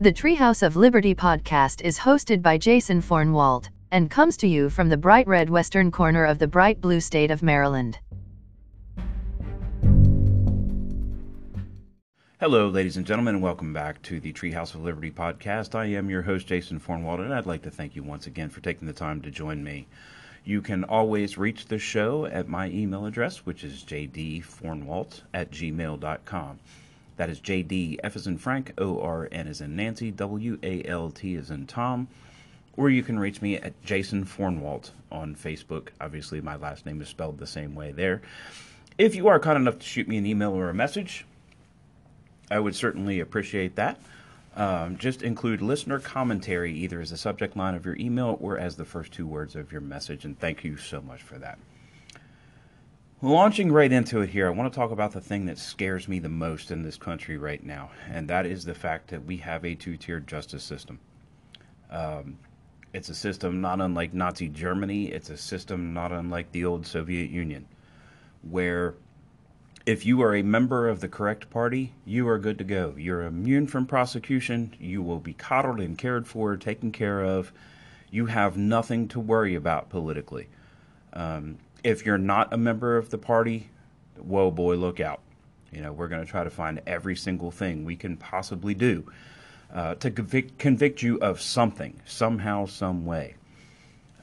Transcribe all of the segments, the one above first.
The Treehouse of Liberty podcast is hosted by Jason Fornwalt and comes to you from the bright red western corner of the bright blue state of Maryland. Hello, ladies and gentlemen, and welcome back to the Treehouse of Liberty podcast. I am your host, Jason Fornwalt, and I'd like to thank you once again for taking the time to join me. You can always reach the show at my email address, which is jdfornwalt at gmail.com. That is JD, F as in Frank, O R N is in Nancy, W A L T is in Tom. Or you can reach me at Jason Fornwalt on Facebook. Obviously, my last name is spelled the same way there. If you are kind enough to shoot me an email or a message, I would certainly appreciate that. Um, just include listener commentary either as the subject line of your email or as the first two words of your message, and thank you so much for that. Launching right into it here, I want to talk about the thing that scares me the most in this country right now, and that is the fact that we have a two tiered justice system. Um, it's a system not unlike Nazi Germany, it's a system not unlike the old Soviet Union, where if you are a member of the correct party, you are good to go. You're immune from prosecution, you will be coddled and cared for, taken care of. You have nothing to worry about politically. Um, if you're not a member of the party, whoa, boy, look out. You know, we're going to try to find every single thing we can possibly do uh, to convict, convict you of something, somehow, some way.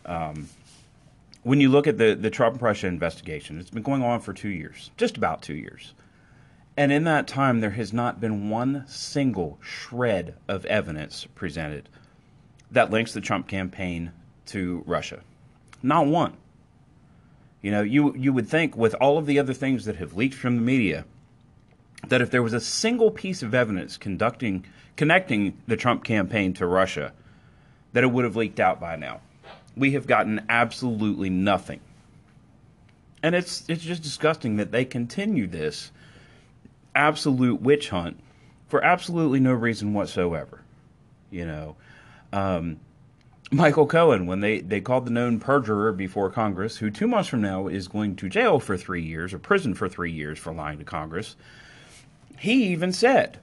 Um, when you look at the, the Trump Russia investigation, it's been going on for two years, just about two years. And in that time, there has not been one single shred of evidence presented that links the Trump campaign to Russia. Not one. You know, you you would think with all of the other things that have leaked from the media that if there was a single piece of evidence conducting connecting the Trump campaign to Russia, that it would have leaked out by now. We have gotten absolutely nothing. And it's it's just disgusting that they continue this absolute witch hunt for absolutely no reason whatsoever. You know, um, Michael Cohen when they, they called the known perjurer before Congress, who two months from now is going to jail for three years or prison for three years for lying to Congress. He even said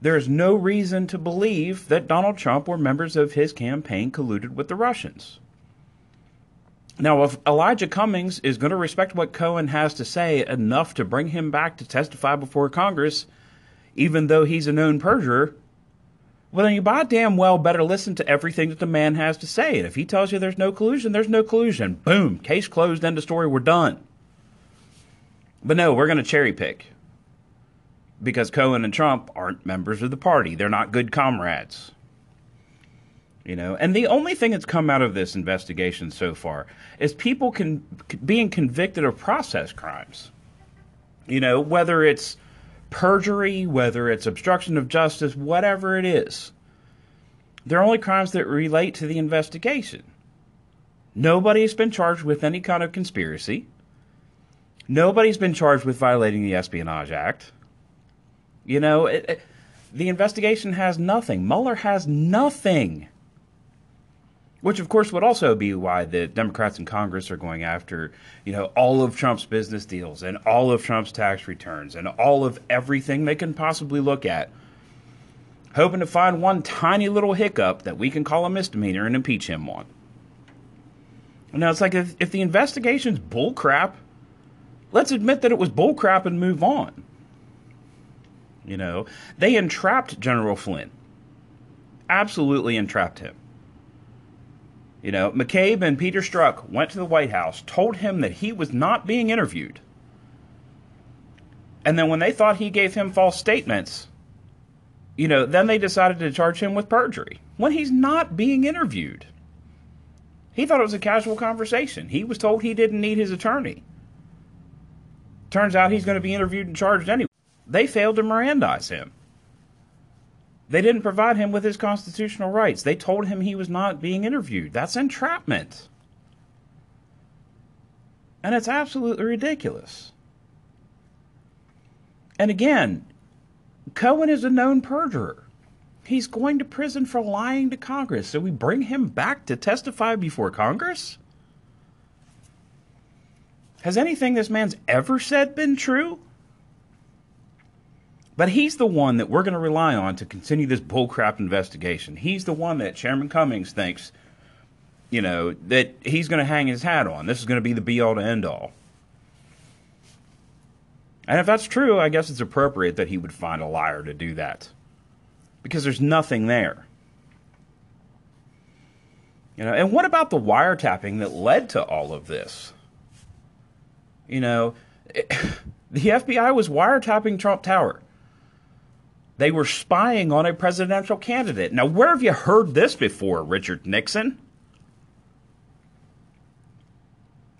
there is no reason to believe that Donald Trump or members of his campaign colluded with the Russians. Now, if Elijah Cummings is going to respect what Cohen has to say enough to bring him back to testify before Congress, even though he's a known perjurer, well, then you by damn well better listen to everything that the man has to say. And if he tells you there's no collusion, there's no collusion. Boom, case closed, end of story, we're done. But no, we're going to cherry pick. Because Cohen and Trump aren't members of the party. They're not good comrades. You know, and the only thing that's come out of this investigation so far is people can being convicted of process crimes. You know, whether it's perjury, whether it's obstruction of justice, whatever it is. They're only crimes that relate to the investigation. Nobody's been charged with any kind of conspiracy. Nobody's been charged with violating the Espionage Act. You know, it, it, the investigation has nothing. Mueller has nothing. Which, of course, would also be why the Democrats in Congress are going after, you know, all of Trump's business deals and all of Trump's tax returns and all of everything they can possibly look at, hoping to find one tiny little hiccup that we can call a misdemeanor and impeach him on. Now, it's like if, if the investigation's bullcrap, let's admit that it was bullcrap and move on. You know, they entrapped General Flynn. Absolutely entrapped him. You know, McCabe and Peter Strzok went to the White House, told him that he was not being interviewed. And then when they thought he gave him false statements, you know, then they decided to charge him with perjury when he's not being interviewed. He thought it was a casual conversation. He was told he didn't need his attorney. Turns out he's going to be interviewed and charged anyway. They failed to Mirandize him. They didn't provide him with his constitutional rights. They told him he was not being interviewed. That's entrapment. And it's absolutely ridiculous. And again, Cohen is a known perjurer. He's going to prison for lying to Congress. So we bring him back to testify before Congress? Has anything this man's ever said been true? But he's the one that we're going to rely on to continue this bullcrap investigation. He's the one that Chairman Cummings thinks, you know, that he's going to hang his hat on. This is going to be the be all to end all. And if that's true, I guess it's appropriate that he would find a liar to do that. Because there's nothing there. You know, and what about the wiretapping that led to all of this? You know, it, the FBI was wiretapping Trump Tower. They were spying on a presidential candidate. Now, where have you heard this before, Richard Nixon?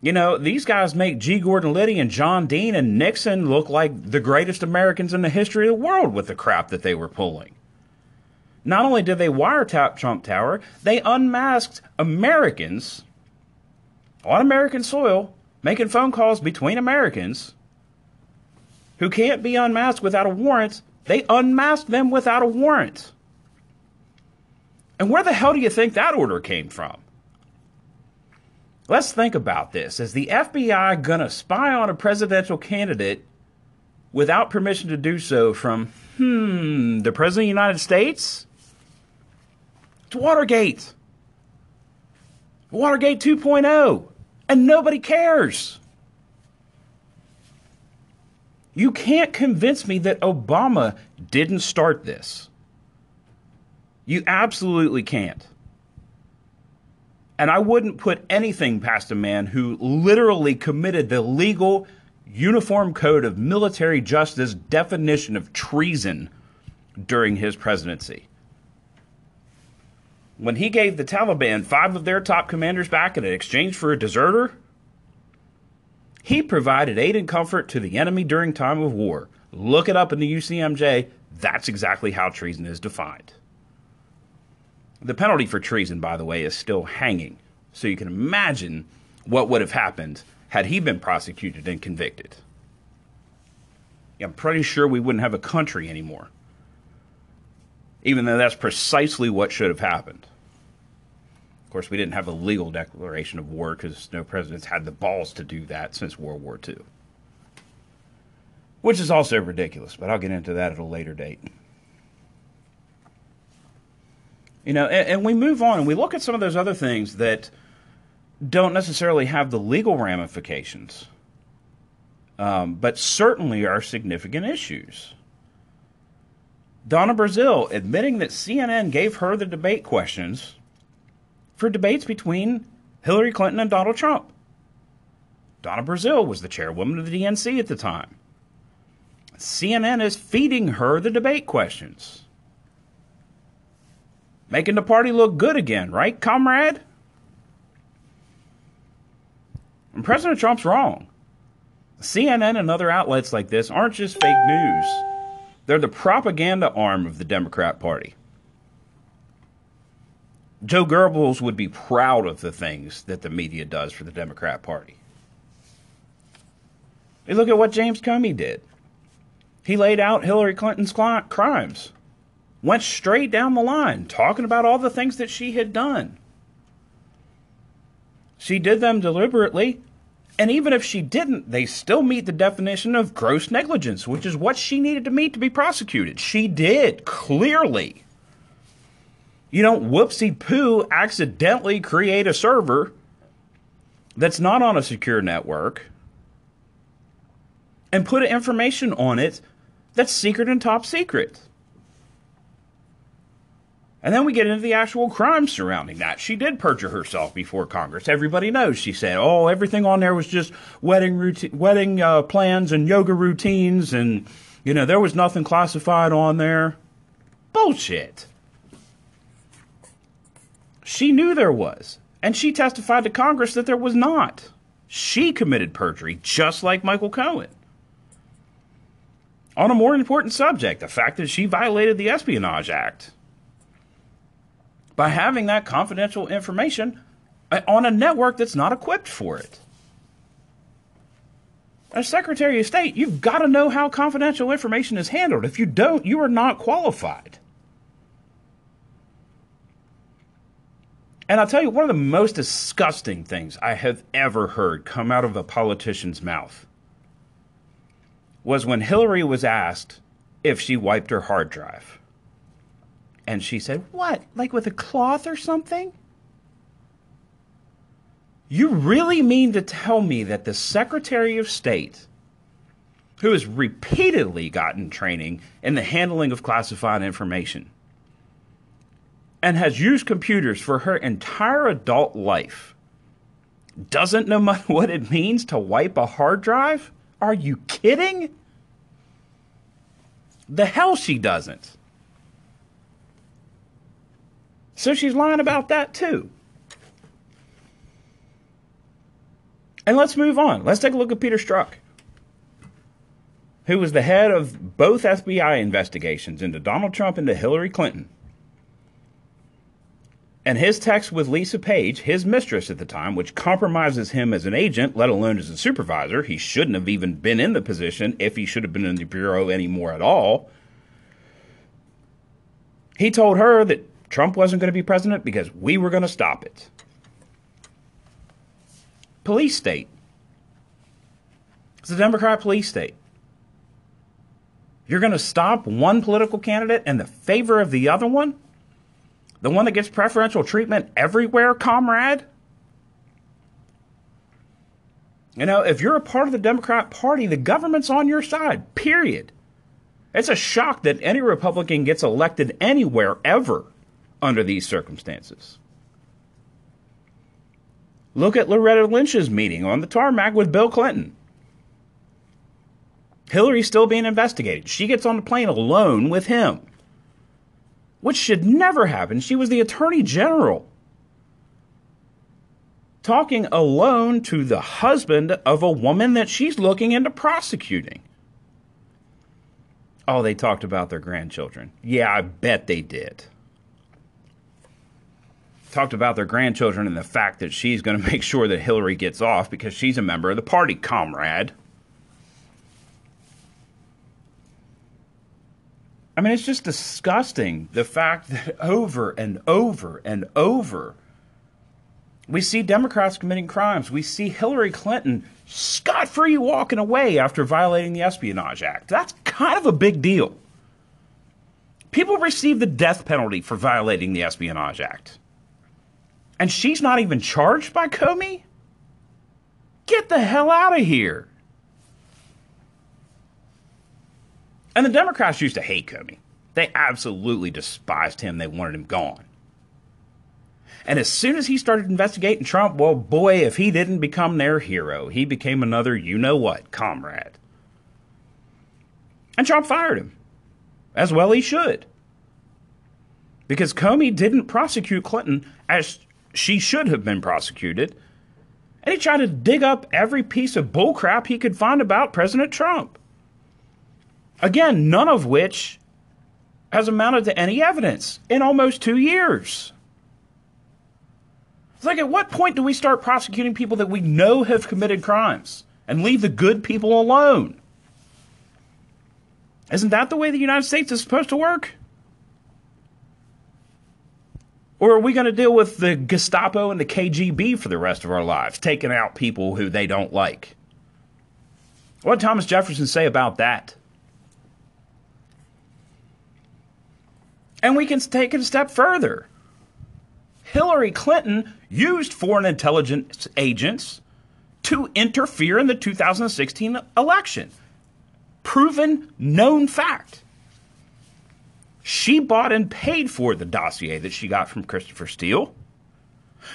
You know, these guys make G. Gordon Liddy and John Dean and Nixon look like the greatest Americans in the history of the world with the crap that they were pulling. Not only did they wiretap Trump Tower, they unmasked Americans on American soil making phone calls between Americans who can't be unmasked without a warrant they unmasked them without a warrant. And where the hell do you think that order came from? Let's think about this. Is the FBI going to spy on a presidential candidate without permission to do so from, hmm, the President of the United States? It's Watergate. Watergate 2.0. And nobody cares. You can't convince me that Obama didn't start this. You absolutely can't. And I wouldn't put anything past a man who literally committed the legal Uniform Code of Military Justice definition of treason during his presidency. When he gave the Taliban five of their top commanders back in exchange for a deserter, he provided aid and comfort to the enemy during time of war. Look it up in the UCMJ. That's exactly how treason is defined. The penalty for treason, by the way, is still hanging. So you can imagine what would have happened had he been prosecuted and convicted. I'm pretty sure we wouldn't have a country anymore. Even though that's precisely what should have happened. Of course, we didn't have a legal declaration of war because no presidents had the balls to do that since World War II. Which is also ridiculous, but I'll get into that at a later date. You know, and, and we move on and we look at some of those other things that don't necessarily have the legal ramifications, um, but certainly are significant issues. Donna Brazile admitting that CNN gave her the debate questions for debates between Hillary Clinton and Donald Trump. Donna Brazile was the chairwoman of the DNC at the time. CNN is feeding her the debate questions. Making the party look good again, right, comrade? And President Trump's wrong. CNN and other outlets like this aren't just fake news, they're the propaganda arm of the Democrat Party. Joe Goebbels would be proud of the things that the media does for the Democrat Party. You look at what James Comey did. He laid out Hillary Clinton's crimes, went straight down the line, talking about all the things that she had done. She did them deliberately, and even if she didn't, they still meet the definition of gross negligence, which is what she needed to meet to be prosecuted. She did, clearly. You don't whoopsie poo accidentally create a server that's not on a secure network and put information on it that's secret and top secret. And then we get into the actual crimes surrounding that. She did perjure herself before Congress. Everybody knows. She said, "Oh, everything on there was just wedding routine, wedding uh, plans and yoga routines, and you know there was nothing classified on there." Bullshit. She knew there was, and she testified to Congress that there was not. She committed perjury, just like Michael Cohen. On a more important subject, the fact that she violated the Espionage Act by having that confidential information uh, on a network that's not equipped for it. As Secretary of State, you've got to know how confidential information is handled. If you don't, you are not qualified. And I'll tell you, one of the most disgusting things I have ever heard come out of a politician's mouth was when Hillary was asked if she wiped her hard drive. And she said, What? Like with a cloth or something? You really mean to tell me that the Secretary of State, who has repeatedly gotten training in the handling of classified information and has used computers for her entire adult life, doesn't know what it means to wipe a hard drive? Are you kidding? The hell she doesn't. So she's lying about that too. And let's move on. Let's take a look at Peter Strzok, who was the head of both FBI investigations into Donald Trump and to Hillary Clinton. And his text with Lisa Page, his mistress at the time, which compromises him as an agent, let alone as a supervisor, he shouldn't have even been in the position if he should have been in the Bureau anymore at all. He told her that Trump wasn't going to be president because we were going to stop it police state. It's a Democrat police state. You're going to stop one political candidate in the favor of the other one? The one that gets preferential treatment everywhere, comrade? You know, if you're a part of the Democrat Party, the government's on your side, period. It's a shock that any Republican gets elected anywhere ever under these circumstances. Look at Loretta Lynch's meeting on the tarmac with Bill Clinton. Hillary's still being investigated. She gets on the plane alone with him, which should never happen. She was the attorney general. Talking alone to the husband of a woman that she's looking into prosecuting. Oh, they talked about their grandchildren. Yeah, I bet they did talked about their grandchildren and the fact that she's going to make sure that Hillary gets off because she's a member of the party, comrade. I mean, it's just disgusting the fact that over and over and over we see Democrats committing crimes. We see Hillary Clinton scot free walking away after violating the Espionage Act. That's kind of a big deal. People receive the death penalty for violating the Espionage Act. And she's not even charged by Comey? Get the hell out of here. And the Democrats used to hate Comey. They absolutely despised him. They wanted him gone. And as soon as he started investigating Trump, well, boy, if he didn't become their hero, he became another you know what comrade. And Trump fired him. As well he should. Because Comey didn't prosecute Clinton as she should have been prosecuted. And he tried to dig up every piece of bullcrap he could find about President Trump. Again, none of which has amounted to any evidence in almost two years. It's like, at what point do we start prosecuting people that we know have committed crimes and leave the good people alone? Isn't that the way the United States is supposed to work? Or are we going to deal with the Gestapo and the KGB for the rest of our lives, taking out people who they don't like? What did Thomas Jefferson say about that? And we can take it a step further. Hillary Clinton used foreign intelligence agents to interfere in the 2016 election. Proven, known fact. She bought and paid for the dossier that she got from Christopher Steele,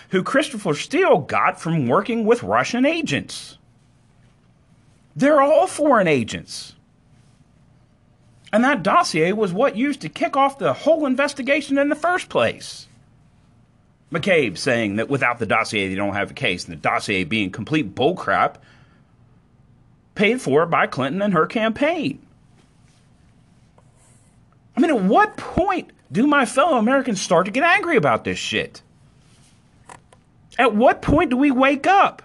who Christopher Steele got from working with Russian agents. They're all foreign agents. And that dossier was what used to kick off the whole investigation in the first place. McCabe saying that without the dossier, they don't have a case, and the dossier being complete bullcrap paid for by Clinton and her campaign. I mean, at what point do my fellow Americans start to get angry about this shit? At what point do we wake up?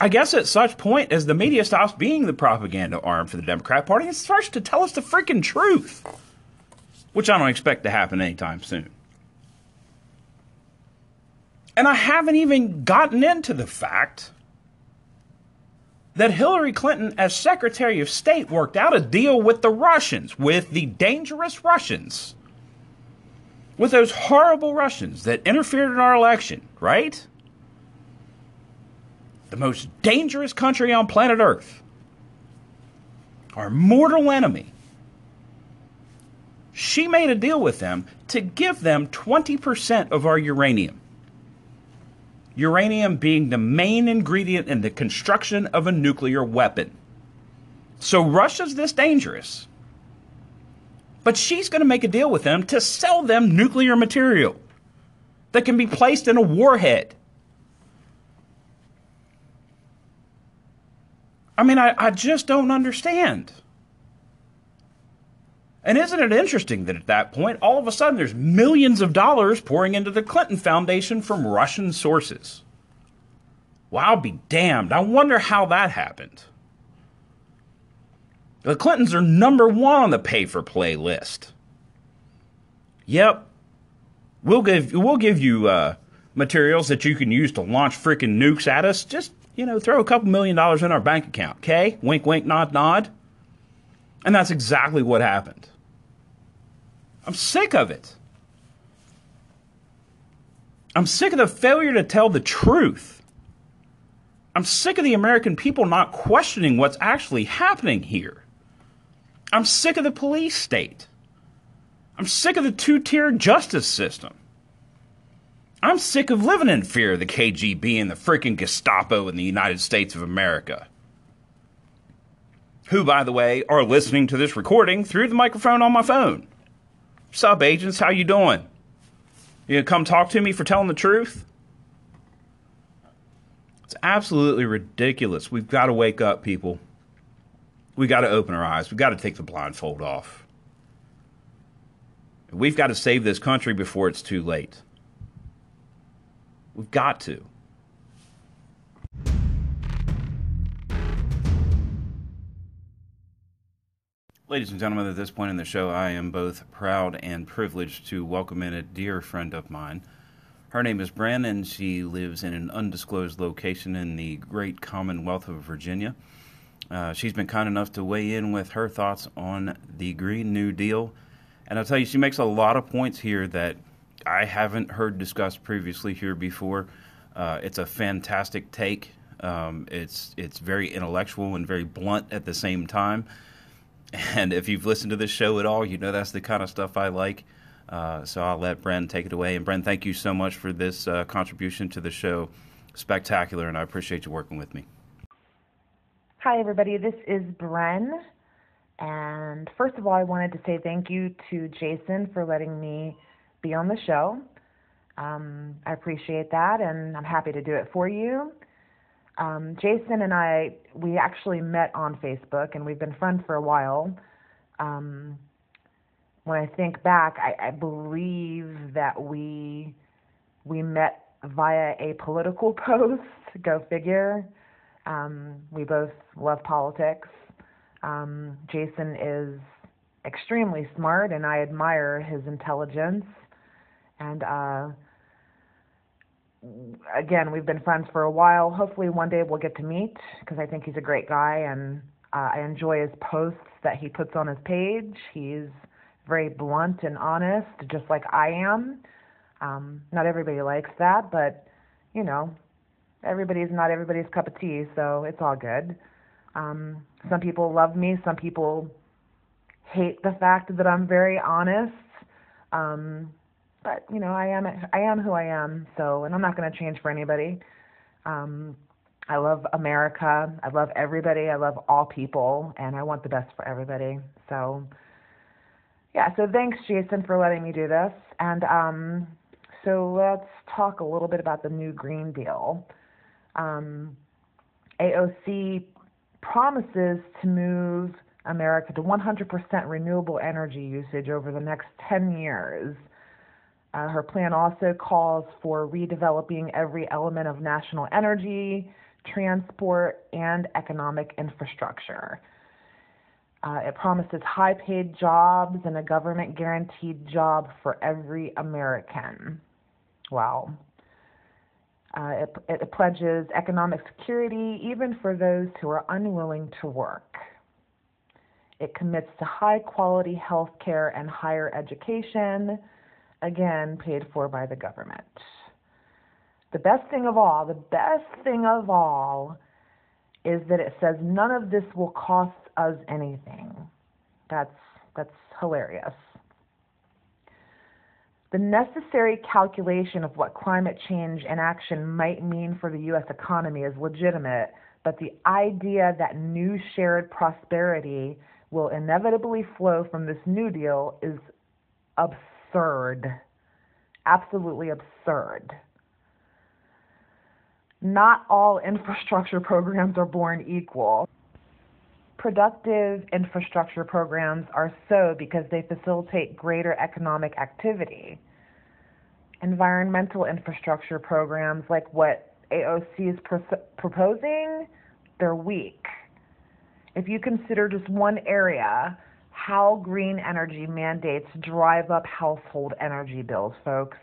I guess at such point as the media stops being the propaganda arm for the Democrat Party and starts to tell us the freaking truth, which I don't expect to happen anytime soon. And I haven't even gotten into the fact that Hillary Clinton, as Secretary of State, worked out a deal with the Russians, with the dangerous Russians, with those horrible Russians that interfered in our election, right? The most dangerous country on planet Earth, our mortal enemy. She made a deal with them to give them 20% of our uranium uranium being the main ingredient in the construction of a nuclear weapon. So Russia's this dangerous. But she's going to make a deal with them to sell them nuclear material that can be placed in a warhead. I mean, I, I just don't understand. And isn't it interesting that at that point, all of a sudden, there's millions of dollars pouring into the Clinton Foundation from Russian sources? Well, I'll be damned. I wonder how that happened. The Clintons are number one on the pay for play list. Yep. We'll give we'll give you uh, materials that you can use to launch freaking nukes at us. Just you know, throw a couple million dollars in our bank account, okay? Wink, wink, nod, nod. And that's exactly what happened. I'm sick of it. I'm sick of the failure to tell the truth. I'm sick of the American people not questioning what's actually happening here. I'm sick of the police state. I'm sick of the two tier justice system. I'm sick of living in fear of the KGB and the freaking Gestapo in the United States of America. Who, by the way, are listening to this recording through the microphone on my phone. Sup, agents? How you doing? You gonna come talk to me for telling the truth? It's absolutely ridiculous. We've got to wake up, people. We got to open our eyes. We've got to take the blindfold off. We've got to save this country before it's too late. We've got to. Ladies and gentlemen, at this point in the show, I am both proud and privileged to welcome in a dear friend of mine. Her name is and she lives in an undisclosed location in the great Commonwealth of Virginia. Uh, she's been kind enough to weigh in with her thoughts on the Green New Deal. And I'll tell you, she makes a lot of points here that I haven't heard discussed previously here before. Uh, it's a fantastic take. Um, it's it's very intellectual and very blunt at the same time. And if you've listened to this show at all, you know that's the kind of stuff I like. Uh, so I'll let Bren take it away. And Bren, thank you so much for this uh, contribution to the show. Spectacular, and I appreciate you working with me. Hi, everybody. This is Bren. And first of all, I wanted to say thank you to Jason for letting me be on the show. Um, I appreciate that, and I'm happy to do it for you. Um, Jason and I, we actually met on Facebook, and we've been friends for a while. Um, when I think back, I, I believe that we we met via a political post. Go figure. Um, we both love politics. Um, Jason is extremely smart, and I admire his intelligence. And uh, again, we've been friends for a while. Hopefully, one day we'll get to meet because I think he's a great guy and uh, I enjoy his posts that he puts on his page. He's very blunt and honest, just like I am. Um, not everybody likes that, but you know, everybody's not everybody's cup of tea, so it's all good. Um, some people love me, some people hate the fact that I'm very honest. Um, but you know, I am I am who I am. So, and I'm not going to change for anybody. Um, I love America. I love everybody. I love all people, and I want the best for everybody. So, yeah. So thanks, Jason, for letting me do this. And um, so let's talk a little bit about the new Green Deal. Um, AOC promises to move America to 100% renewable energy usage over the next 10 years. Uh, her plan also calls for redeveloping every element of national energy, transport, and economic infrastructure. Uh, it promises high paid jobs and a government guaranteed job for every American. Wow. Uh, it, it pledges economic security even for those who are unwilling to work. It commits to high quality health care and higher education, again, paid for by the government. The best thing of all, the best thing of all, is that it says none of this will cost us anything. That's, that's hilarious. The necessary calculation of what climate change and action might mean for the U.S. economy is legitimate, but the idea that new shared prosperity will inevitably flow from this New Deal is absurd. Absolutely absurd. Not all infrastructure programs are born equal. Productive infrastructure programs are so because they facilitate greater economic activity. Environmental infrastructure programs, like what AOC is proposing, they're weak. If you consider just one area, how green energy mandates drive up household energy bills, folks.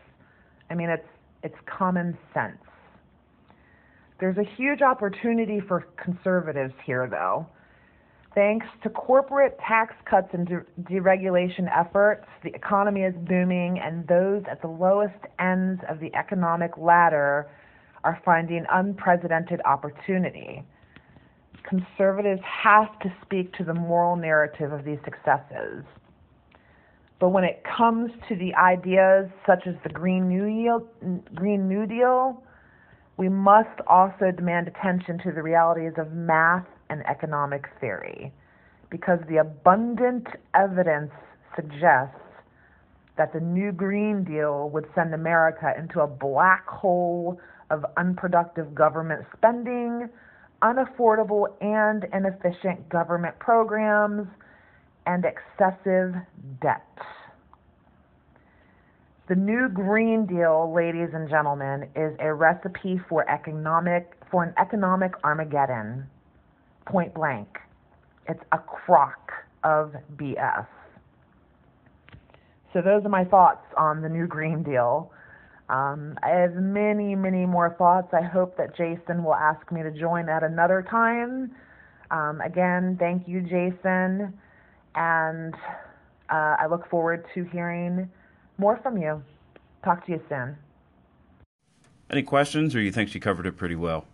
I mean, it's it's common sense. There's a huge opportunity for conservatives here, though. Thanks to corporate tax cuts and de- deregulation efforts, the economy is booming, and those at the lowest ends of the economic ladder are finding unprecedented opportunity. Conservatives have to speak to the moral narrative of these successes. But when it comes to the ideas such as the Green New Deal, Green New Deal we must also demand attention to the realities of math and economic theory because the abundant evidence suggests that the new Green Deal would send America into a black hole of unproductive government spending, unaffordable and inefficient government programs, and excessive debt. The new Green Deal, ladies and gentlemen, is a recipe for economic for an economic Armageddon. Point blank. It's a crock of BS. So those are my thoughts on the new Green Deal. Um, I have many, many more thoughts. I hope that Jason will ask me to join at another time. Um, again, thank you, Jason, and uh, I look forward to hearing more from you. Talk to you soon. Any questions, or you think she covered it pretty well?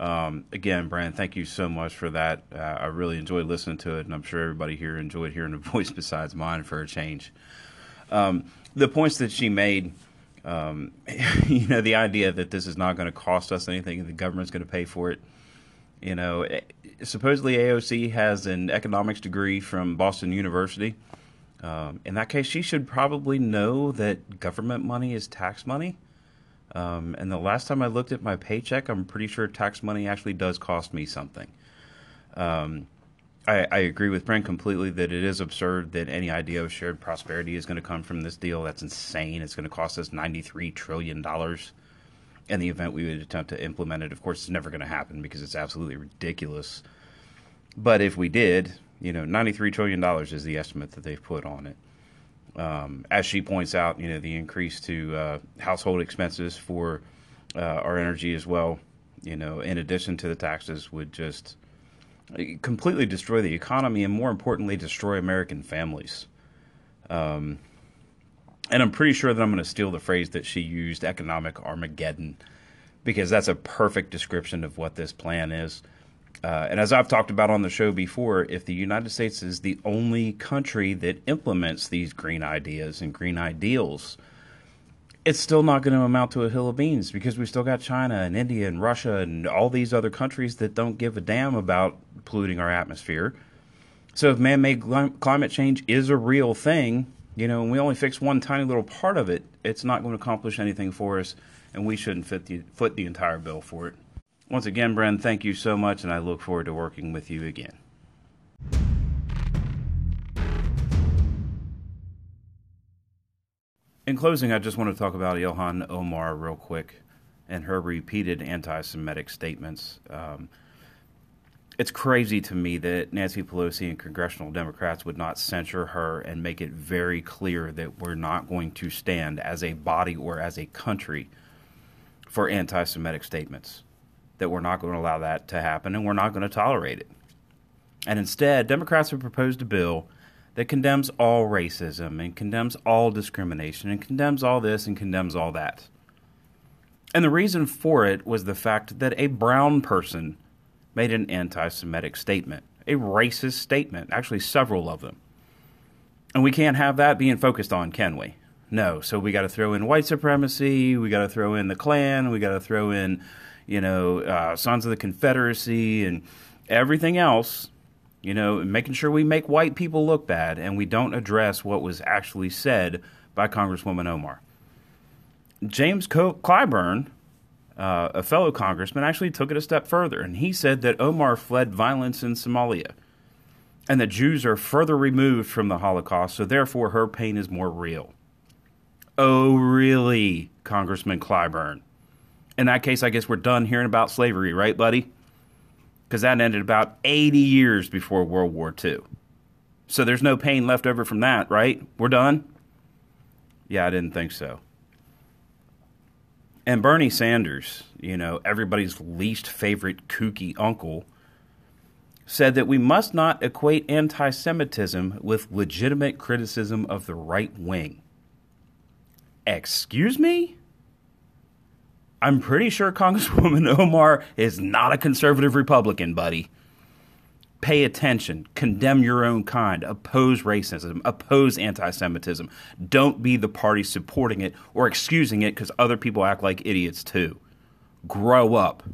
Um, again, Brian, thank you so much for that. Uh, I really enjoyed listening to it, and I'm sure everybody here enjoyed hearing a voice besides mine for a change. Um, the points that she made, um, you know, the idea that this is not going to cost us anything, the government's going to pay for it. You know, eh, supposedly AOC has an economics degree from Boston University. Um, in that case, she should probably know that government money is tax money. Um, and the last time I looked at my paycheck, I'm pretty sure tax money actually does cost me something. Um, I, I, agree with Brent completely that it is absurd that any idea of shared prosperity is going to come from this deal. That's insane. It's going to cost us $93 trillion in the event we would attempt to implement it. Of course, it's never going to happen because it's absolutely ridiculous. But if we did, you know, $93 trillion is the estimate that they've put on it. Um, as she points out, you know, the increase to uh, household expenses for uh, our energy as well, you know, in addition to the taxes, would just completely destroy the economy and, more importantly, destroy American families. Um, and I'm pretty sure that I'm going to steal the phrase that she used, economic Armageddon, because that's a perfect description of what this plan is. Uh, and as I've talked about on the show before, if the United States is the only country that implements these green ideas and green ideals, it's still not going to amount to a hill of beans because we still got China and India and Russia and all these other countries that don't give a damn about polluting our atmosphere. So if man-made climate change is a real thing, you know, and we only fix one tiny little part of it, it's not going to accomplish anything for us, and we shouldn't the, foot the entire bill for it. Once again, Bren, thank you so much, and I look forward to working with you again. In closing, I just want to talk about Ilhan Omar real quick and her repeated anti Semitic statements. Um, it's crazy to me that Nancy Pelosi and congressional Democrats would not censure her and make it very clear that we're not going to stand as a body or as a country for anti Semitic statements, that we're not going to allow that to happen and we're not going to tolerate it. And instead, Democrats have proposed a bill that condemns all racism and condemns all discrimination and condemns all this and condemns all that. And the reason for it was the fact that a brown person made an anti Semitic statement, a racist statement, actually, several of them. And we can't have that being focused on, can we? No. So we got to throw in white supremacy, we got to throw in the Klan, we got to throw in, you know, uh, Sons of the Confederacy and everything else you know, making sure we make white people look bad and we don't address what was actually said by Congresswoman Omar. James Clyburn, uh, a fellow congressman, actually took it a step further, and he said that Omar fled violence in Somalia and that Jews are further removed from the Holocaust, so therefore her pain is more real. Oh, really, Congressman Clyburn? In that case, I guess we're done hearing about slavery, right, buddy? Because that ended about 80 years before World War II. So there's no pain left over from that, right? We're done? Yeah, I didn't think so. And Bernie Sanders, you know, everybody's least favorite kooky uncle, said that we must not equate anti Semitism with legitimate criticism of the right wing. Excuse me? I'm pretty sure Congresswoman Omar is not a conservative Republican, buddy. Pay attention, condemn your own kind, oppose racism, oppose anti Semitism. Don't be the party supporting it or excusing it because other people act like idiots too. Grow up.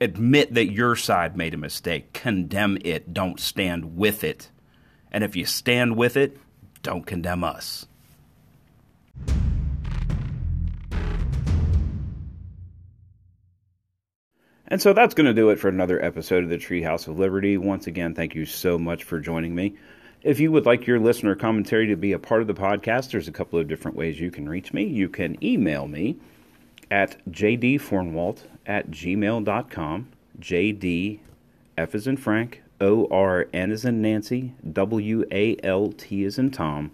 Admit that your side made a mistake. Condemn it. Don't stand with it. And if you stand with it, don't condemn us. And so that's going to do it for another episode of the Treehouse of Liberty. Once again, thank you so much for joining me. If you would like your listener commentary to be a part of the podcast, there's a couple of different ways you can reach me. You can email me at jdfornwalt at gmail.com. JD, F as in Frank, O R N as in Nancy, W A L T as in Tom,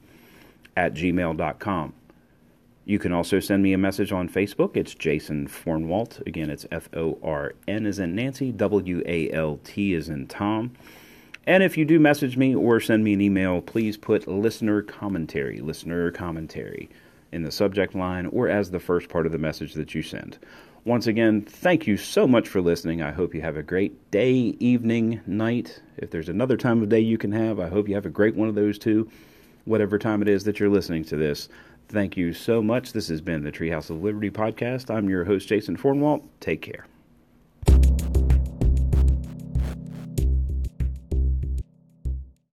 at gmail.com. You can also send me a message on Facebook. It's Jason Fornwalt. Again, it's F O R N is in Nancy, W A L T is in Tom. And if you do message me or send me an email, please put listener commentary, listener commentary in the subject line or as the first part of the message that you send. Once again, thank you so much for listening. I hope you have a great day, evening, night. If there's another time of day you can have, I hope you have a great one of those too, whatever time it is that you're listening to this. Thank you so much. This has been the Treehouse of Liberty podcast. I'm your host, Jason Fornwalt. Take care.